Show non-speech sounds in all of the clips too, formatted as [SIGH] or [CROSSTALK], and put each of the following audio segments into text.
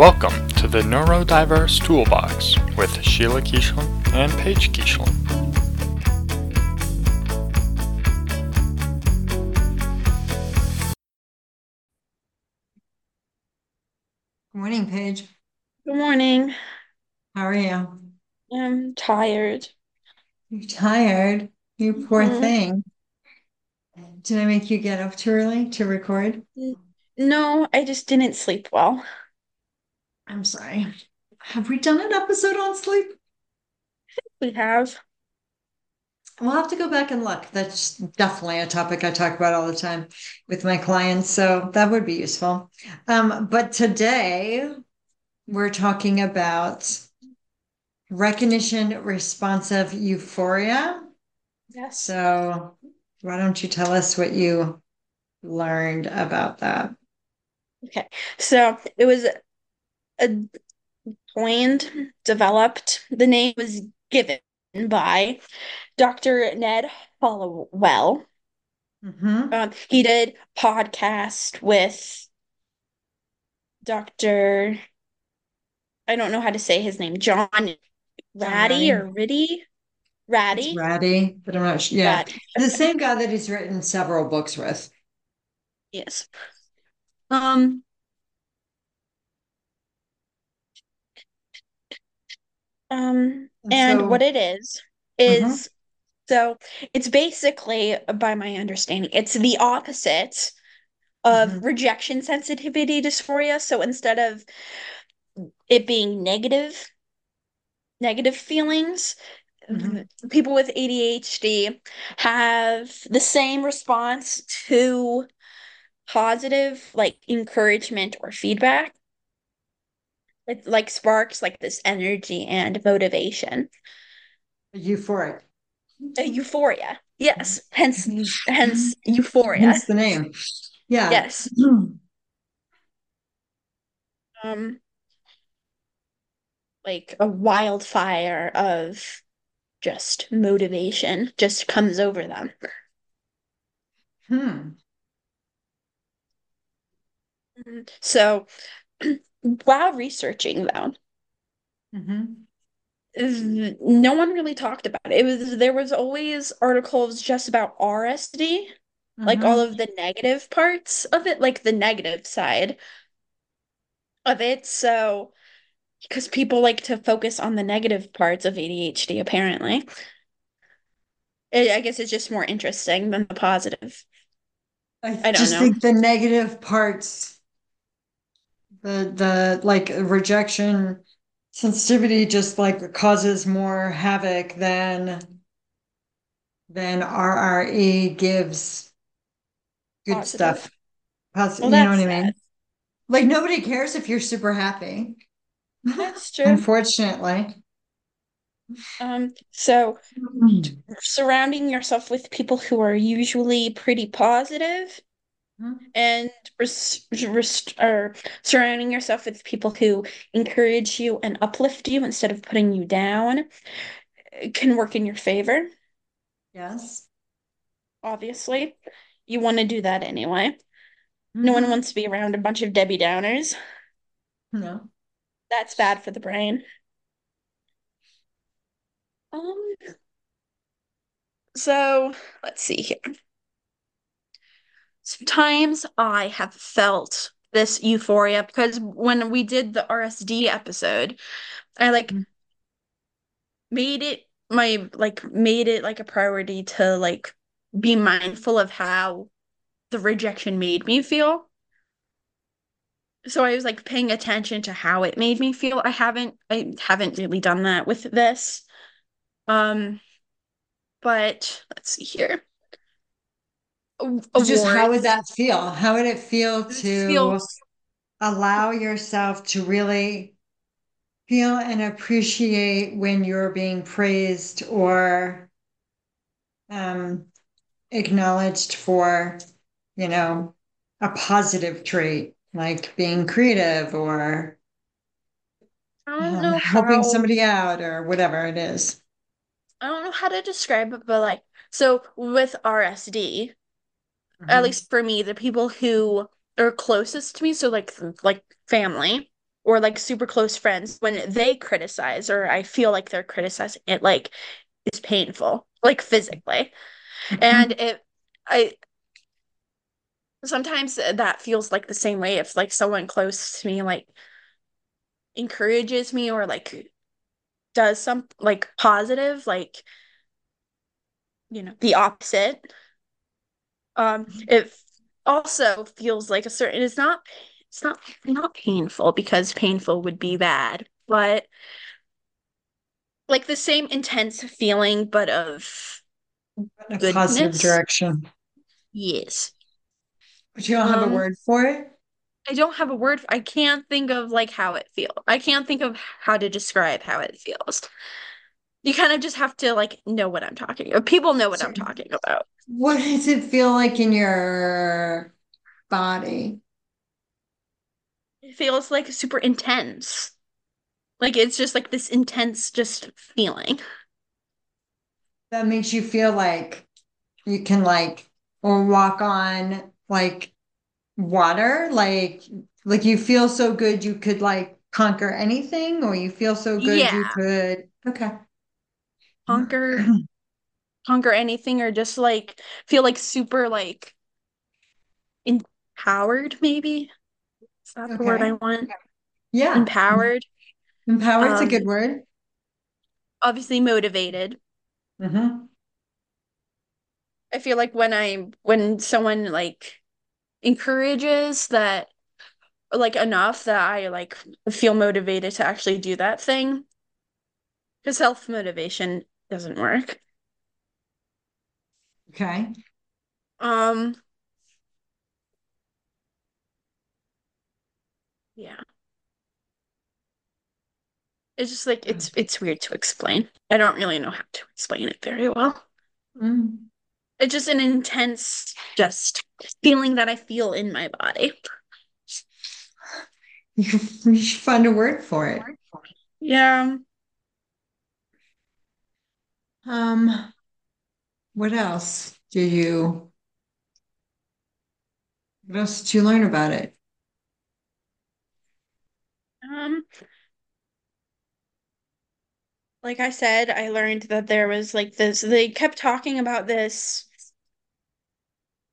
Welcome to the Neurodiverse Toolbox with Sheila Keeshlin and Paige Keeshlin. Good morning, Paige. Good morning. How are you? I'm tired. You're tired. You poor Mhm. thing. Did I make you get up too early to record? No, I just didn't sleep well. I'm sorry. Have we done an episode on sleep? We have. We'll have to go back and look. That's definitely a topic I talk about all the time with my clients, so that would be useful. Um, but today we're talking about recognition responsive euphoria. Yes. So why don't you tell us what you learned about that? Okay. So it was coined, developed. The name was given by Dr. Ned Hallowell. Mm-hmm. Um, he did podcast with Dr. I don't know how to say his name, John Ratty or Riddy? Ratty? It's Ratty, but I'm not sure. Yeah. Ratty. The same guy that he's written several books with. Yes. Um, um, And and so- what it is is so it's basically, by my understanding, it's the opposite of Mhm. rejection sensitivity dysphoria. So instead of it being negative, negative feelings, Mhm. people with ADHD have the same response to positive, like encouragement or feedback. It like sparks like this energy and motivation. Euphoric. Uh, euphoria. Yes. Hence hence euphoria. Hence the name. Yeah. Yes. [CLEARS THROAT] Um like a wildfire of just motivation just comes over them. Hmm. So [CLEARS THROAT] while researching though, Mhm. no one really talked about it. It was there was always articles just about RSD, like all Mhm. of the negative parts of it, like the negative side of it. So because people like to focus on the negative parts of ADHD, apparently. I I guess it's just more interesting than the positive. I don't just know. think the negative parts, the the like rejection sensitivity just like causes more havoc than than RRE gives good Positive. stuff. Posi- Well, you know what I mean? sad. Like nobody cares if you're super happy. That's [LAUGHS] true. Unfortunately. Um, so surrounding yourself with people who are usually pretty positive Mhm. and res- res- or surrounding yourself with people who encourage you and uplift you instead of putting you down uh, can work in your favor, Yes. obviously. You want to do that anyway. No one Mhm. wants to be around a bunch of Debbie Downers. No. That's bad for the brain. Um, so let's see here. Sometimes I have felt this euphoria because when we did the RSD episode, I like Mhm. made it my like made it like a priority to like be mindful of how the rejection made me feel. So I was like paying attention to how it made me feel. I haven't I haven't really done that with this. Um but let's see here. A- Just how would that feel? How would it feel to feels allow yourself to really feel and appreciate when you're being praised or um, acknowledged for, you know, a positive trait like being creative or um, helping how somebody out or whatever it is. I don't know how to describe it, but like so with RSD, at Mhm. least for me, the people who are closest to me, so like like family or like super close friends when they criticize or I feel like they're criticizing it like is painful like physically Mm-hmm. and it I sometimes that feels like the same way if like someone close to me like encourages me or like does some like positive like you know the opposite um it also feels like a certain it's not it's not not painful because painful would be bad but like the same intense feeling but of a positive direction. yes But you don't have Um, a word for it? I don't have a word I can't think of like how it feels I can't think of how to describe how it feels you kind of just have to like know what I'm talking about people know what I'm talking about What does it feel like in your body? It feels like super intense. Like it's just like this intense just feeling. That makes you feel like you can like or walk on like water, like like you feel so good you could like conquer anything, or you feel so good you could okay. Conquer conquer [CLEARS THROAT] anything or just like feel like super like empowered maybe. Is that the word I want? Yeah, Empowered. Empowered empowered's a good Um, word. Obviously motivated. hmm I feel like when I when someone like encourages that like enough that I like feel motivated to actually do that thing. Because self motivation doesn't work. Okay. Um, yeah. It's just like it's it's weird to explain. I don't really know how to explain it very well. Mm. It's just an intense just feeling that I feel in my body. [LAUGHS] You, you should find a word for it. Yeah. Um, what else do you, what else did you learn about it? Um, like I said, I learned that there was like this, they kept talking about this.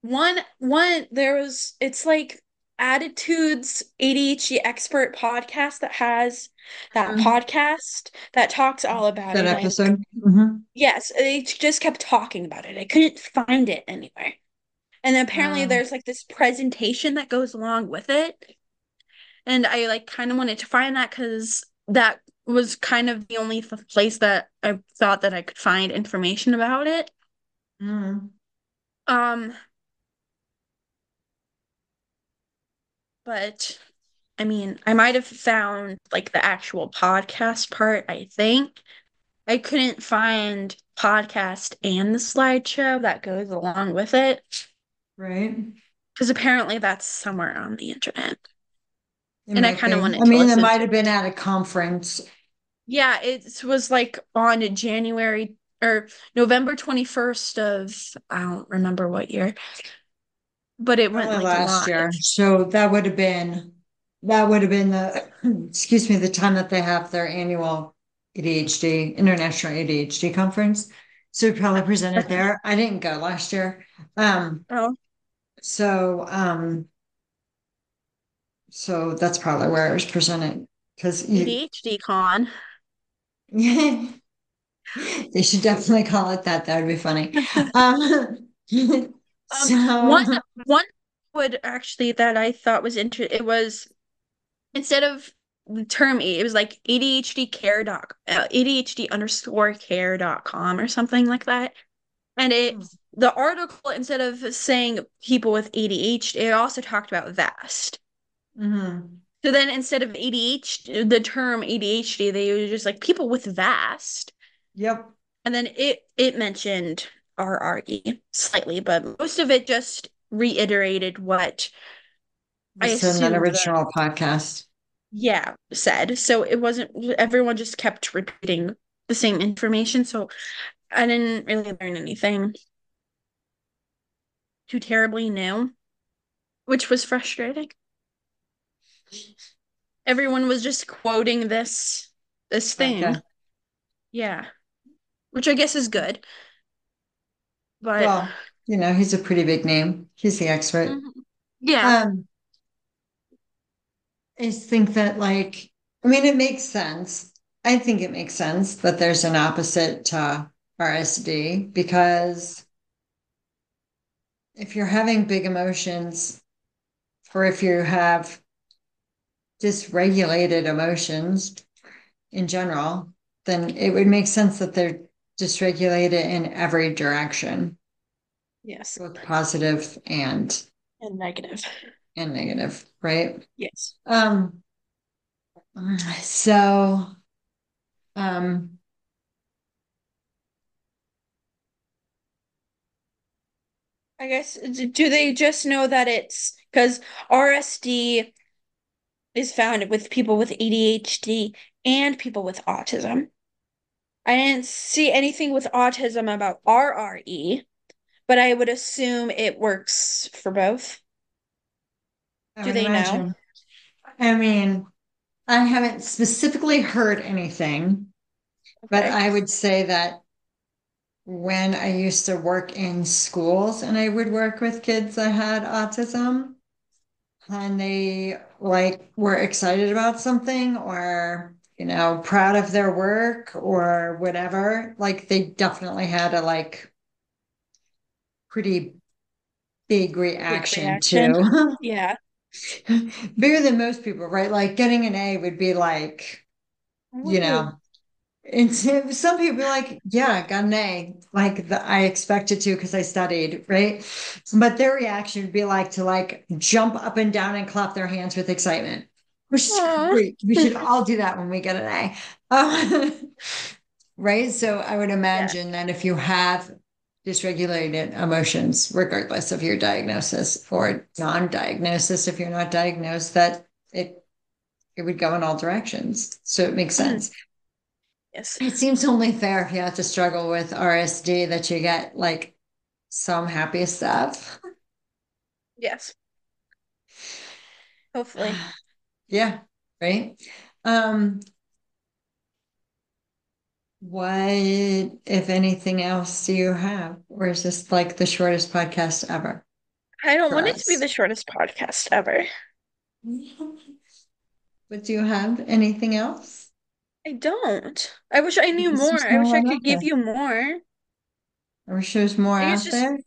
One, one, there was, it's like ADDitude's ADHD expert podcast that has that Mhm. podcast that talks all about That it. Episode? Mhm. Yes, they just kept talking about it. I couldn't find it anywhere. And apparently there's like this presentation that goes along with it. And I like kind of wanted to find that because that was kind of the only th- place that I thought that I could find information about it. Mm. Um, but I mean, I might have found like the actual podcast part, I think. I couldn't find podcast and the slideshow that goes along with it Right. because apparently that's somewhere on the internet. It And I kinda be. wanted I mean, it might have been at a conference. Yeah, it was like on January or November 21st of I don't remember what year. But it went like last live. year. So that would have been, that would have been the, [CLEARS THROAT] excuse me, the time that they have their annual ADHD, International ADHD Conference. So we probably presented [LAUGHS] there. I didn't go last year. Um, Oh, so, um, so that's probably where it was presented. Because ADHD con. Yeah, [LAUGHS] they should definitely call it that. That would be funny. [LAUGHS] Um, so, One [LAUGHS] one would actually that I thought was interesting. It was instead of the term it was like ADHD care doc, uh, ADHD underscore care dot com or something like that. And it Hmm. the article instead of saying people with ADHD, it also talked about VAST. Mhm. So then instead of ADHD, the term ADHD, they were just like people with VAST. Yep. And then it it mentioned RRE slightly, but most of it just reiterated what I It's in assumed that original podcast. yeah said. So it wasn't everyone just kept repeating the same information. So I didn't really learn anything too terribly new, which was frustrating. everyone was just quoting this this thing. Okay. Yeah. Which I guess is good. But Well, you know, he's a pretty big name. He's the expert. Mhm. yeah. Um, I think that, like, I mean, it makes sense. I think it makes sense that there's an opposite to RSD because if you're having big emotions, or if you have dysregulated emotions in general, then it would make sense that they're dysregulated in every direction, yes. both positive and And negative. and negative, right? Yes. Um, so, um, I guess do they just know that it's because RSD is found with people with ADHD and people with autism. I didn't see anything with autism about RRE, but I would assume it works for both. I Do they know? I mean, I haven't specifically heard anything, but I would say that when I used to work in schools and I would work with kids that had autism and they like were excited about something or you know proud of their work or whatever, like they definitely had a like pretty big reaction reaction. to [LAUGHS] Yeah. bigger than most people, right? Like getting an A would be like, you know, and some people be like, yeah, I got an A, like the, I expected to because I studied, right? But their reaction would be like to like jump up and down and clap their hands with excitement, which is great. We should [LAUGHS] all do that when we get an A. Um, [LAUGHS] right? So I would imagine that if you have dysregulated emotions, regardless of your diagnosis or non-diagnosis, if you're not diagnosed, that it it would go in all directions. So it makes Mm-hmm. sense. Yes. It seems only fair if you have to struggle with RSD that you get like some happy stuff. Yes. Hopefully. [SIGHS] [SIGHS] Yeah, right. Um, what, if anything else, do you have? Or is this like the shortest podcast ever? I don't want it to be the shortest podcast ever. [LAUGHS] But do you have anything else? I don't. I wish I knew more. I wish I could give out you more. I wish there was more out just- there.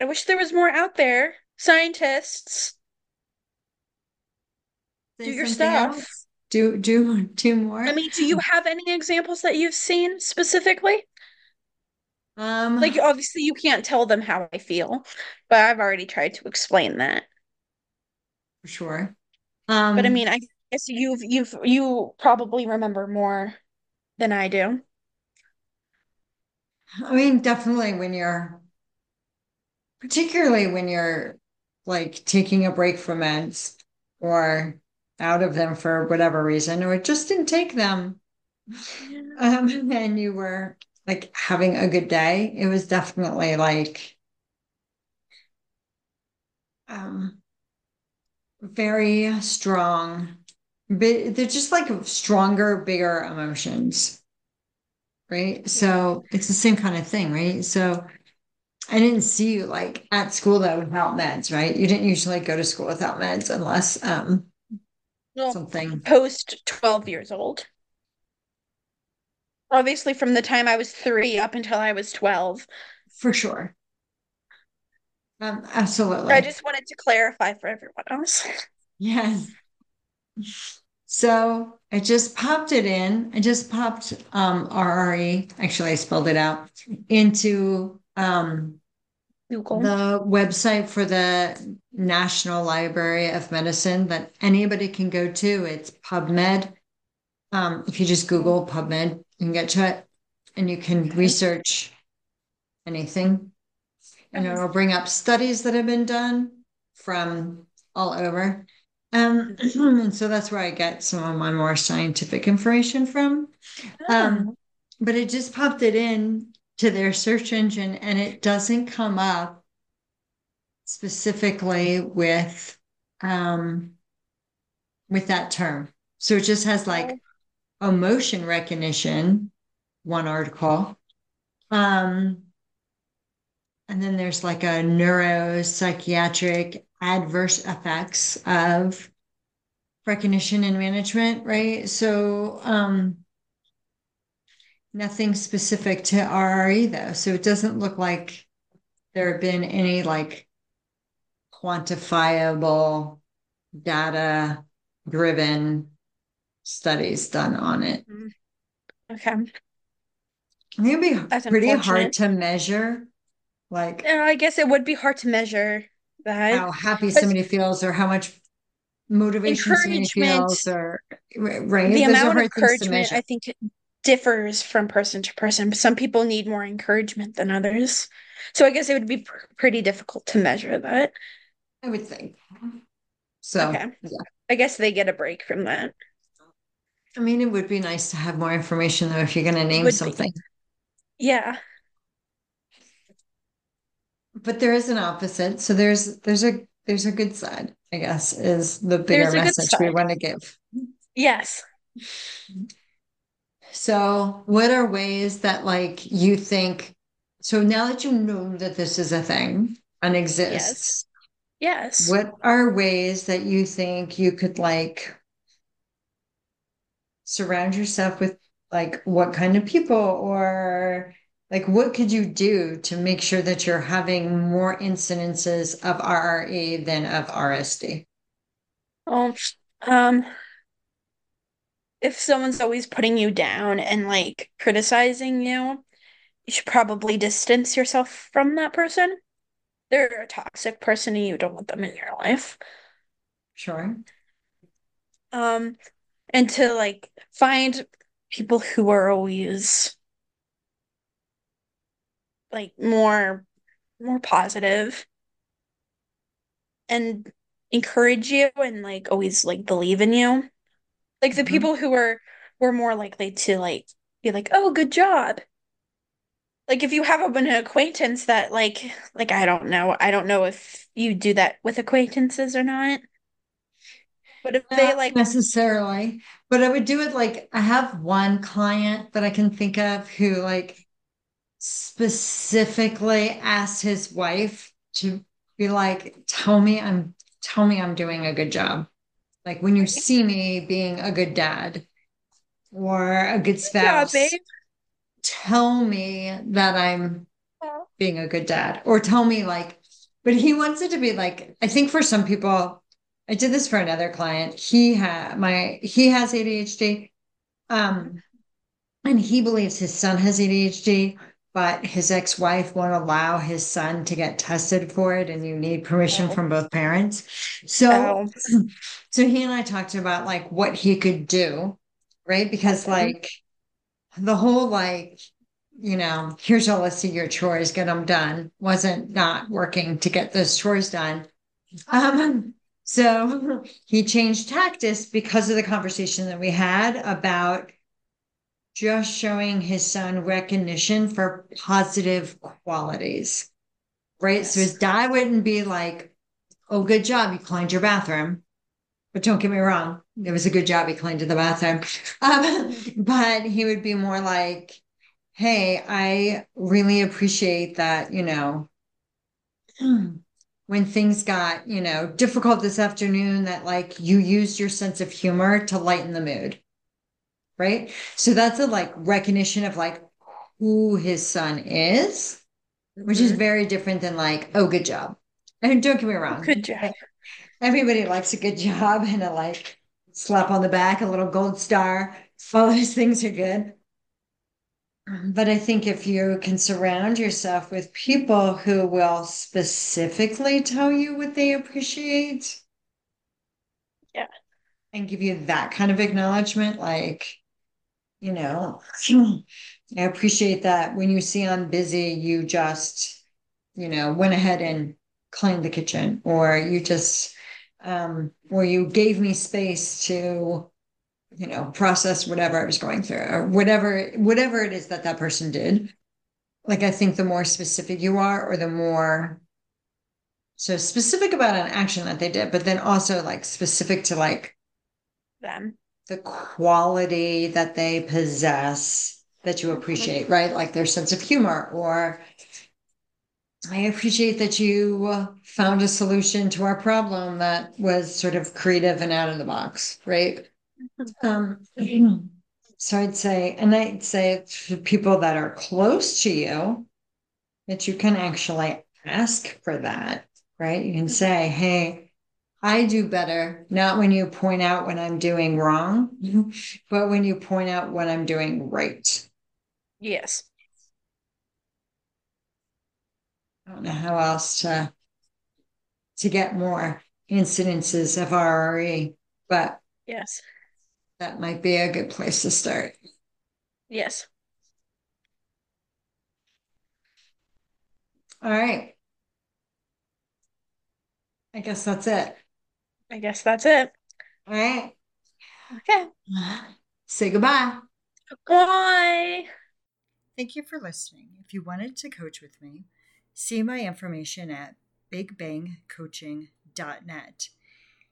I wish there was more out there. Scientists, do your stuff. else. Do do do more. I mean, do you have any examples that you've seen specifically? um, Like, obviously, you can't tell them how I feel, but I've already tried to explain that. for sure. Um, But I mean, I guess you've you've you probably remember more than I do. I mean, definitely when you're, particularly when you're like taking a break from meds or out of them for whatever reason, or it just didn't take them, um, and you were like having a good day, it was definitely like, um, very strong. But they're just like stronger, bigger emotions. Right. So it's the same kind of thing, right? So I didn't see you like at school though without meds, right? You didn't usually go to school without meds unless um Something post 12 years old. Obviously, from the time I was three up until I was 12. for sure. Um, absolutely. I just wanted to clarify for everyone else. Yes. So I just popped it in. I just popped um RRE. Actually, I spelled it out into um Google. the website for the National Library of Medicine that anybody can go to. It's PubMed. Um, if you just Google PubMed, you can get to it and you can Okay. research anything. And it'll bring up studies that have been done from all over. Um, [CLEARS THROAT] and so that's where I get some of my more scientific information from. Um, but it just popped it in to their search engine and it doesn't come up specifically with um with that term. So it just has like emotion recognition, one article. Um, and then there's like a neuropsychiatric adverse effects of recognition and management, right? So um nothing specific to RRE though. So it doesn't look like there have been any like quantifiable data driven studies done on it. Okay. I think it'd be That's pretty hard to measure like Uh, I guess it would be hard to measure that. how happy But- somebody feels or how much motivation somebody feels or right. the Those amount of hard things to encouragement. I think differs from person to person. Some people need more encouragement than others. So I guess it would be pr- pretty difficult to measure that. I would think. So Okay. yeah. I guess they get a break from that. I mean, it would be nice to have more information though if you're going to name Would be. something. Yeah. But there is an opposite. So there's there's a there's a good side, I guess, is the bigger There's a good message we want to give. Yes. Mm-hmm. So what are ways that like you think so now that you know that this is a thing and exists, Yes. what are ways that you think you could like surround yourself with like what kind of people or like what could you do to make sure that you're having more incidences of RRE than of RSD? Well, um, if someone's always putting you down and like criticizing you, you should probably distance yourself from that person. They're a toxic person and you don't want them in your life. Sure. Um, and to like find people who are always like more more positive and encourage you and like always like believe in you. Like the Mhm. people who were were more likely to like be like, "Oh, good job." Like if you have a an acquaintance that like like I don't know, I don't know if you do that with acquaintances or not. But if they like necessarily, but I would do it like I have one client that I can think of who like specifically asked his wife to be like, tell me I'm tell me I'm doing a good job. Like when you see me being a good dad or a good Good job, spouse, babe. tell me that I'm being a good dad. Or tell me like but he wants it to be like i think for some people i did this for another client. He had my he has adhd um and he believes his son has adhd but his ex-wife won't allow his son to get tested for it and you need permission Oh. from both parents so Oh. [CLEARS THROAT] so he and i talked about like what he could do right because like the whole like you know, here's all a list of your chores, get them done, wasn't not working to get those chores done. Um, [LAUGHS] so he changed tactics because of the conversation that we had about just showing his son recognition for positive qualities. Right. So Yes. his dad wouldn't be like, oh, good job, you cleaned your bathroom. But don't get me wrong, it was a good job he cleaned the bathroom. [LAUGHS] Um, but he would be more like, hey, I really appreciate that, you know, [CLEARS THROAT] when things got, you know, difficult this afternoon, that like you used your sense of humor to lighten the mood. Right. So that's a like recognition of like who his son is, which is Mhm. very different than like, oh, good job. And don't get me wrong. Good job. Everybody likes a good job and a like slap on the back, a little gold star. All those things are good. But I think if you can surround yourself with people who will specifically tell you what they appreciate. Yeah. And give you that kind of acknowledgement, like, you know, [CLEARS THROAT] I appreciate that when you see I'm busy, you just, you know, went ahead and cleaned the kitchen, or you just, um, or you gave me space to, you know, process whatever I was going through, or whatever, whatever it is that that person did. Like, I think the more specific you are, or the more so specific about an action that they did, but then also like specific to like them. The quality that they possess that you appreciate, right? Like their sense of humor, or I appreciate that you uh, found a solution to our problem that was sort of creative and out of the box, right? Um, so I'd say, and I'd say to people that are close to you, that you can actually ask for that, right? You can say, hey, I do better, not when you point out when I'm doing wrong, mm-hmm. but when you point out what I'm doing right. Yes. I don't know how else to to get more incidences of RRE, but Yes. that might be a good place to start. Yes. All right. I guess that's it. I guess that's it. All right. Okay. [SIGHS] Say goodbye. Bye. Thank you for listening. If you wanted to coach with me, see my information at bigbangcoaching.net.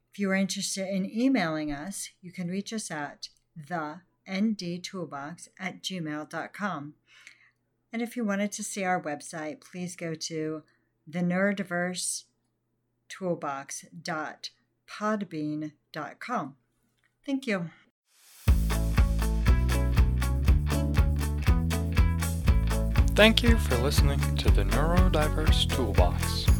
If you are interested in emailing us, you can reach us at the ndtoolbox at gmail.com. And if you wanted to see our website, please go to the neurodiverse toolbox.podbean.com. Thank you. Thank you for listening to the Neurodiverse Toolbox.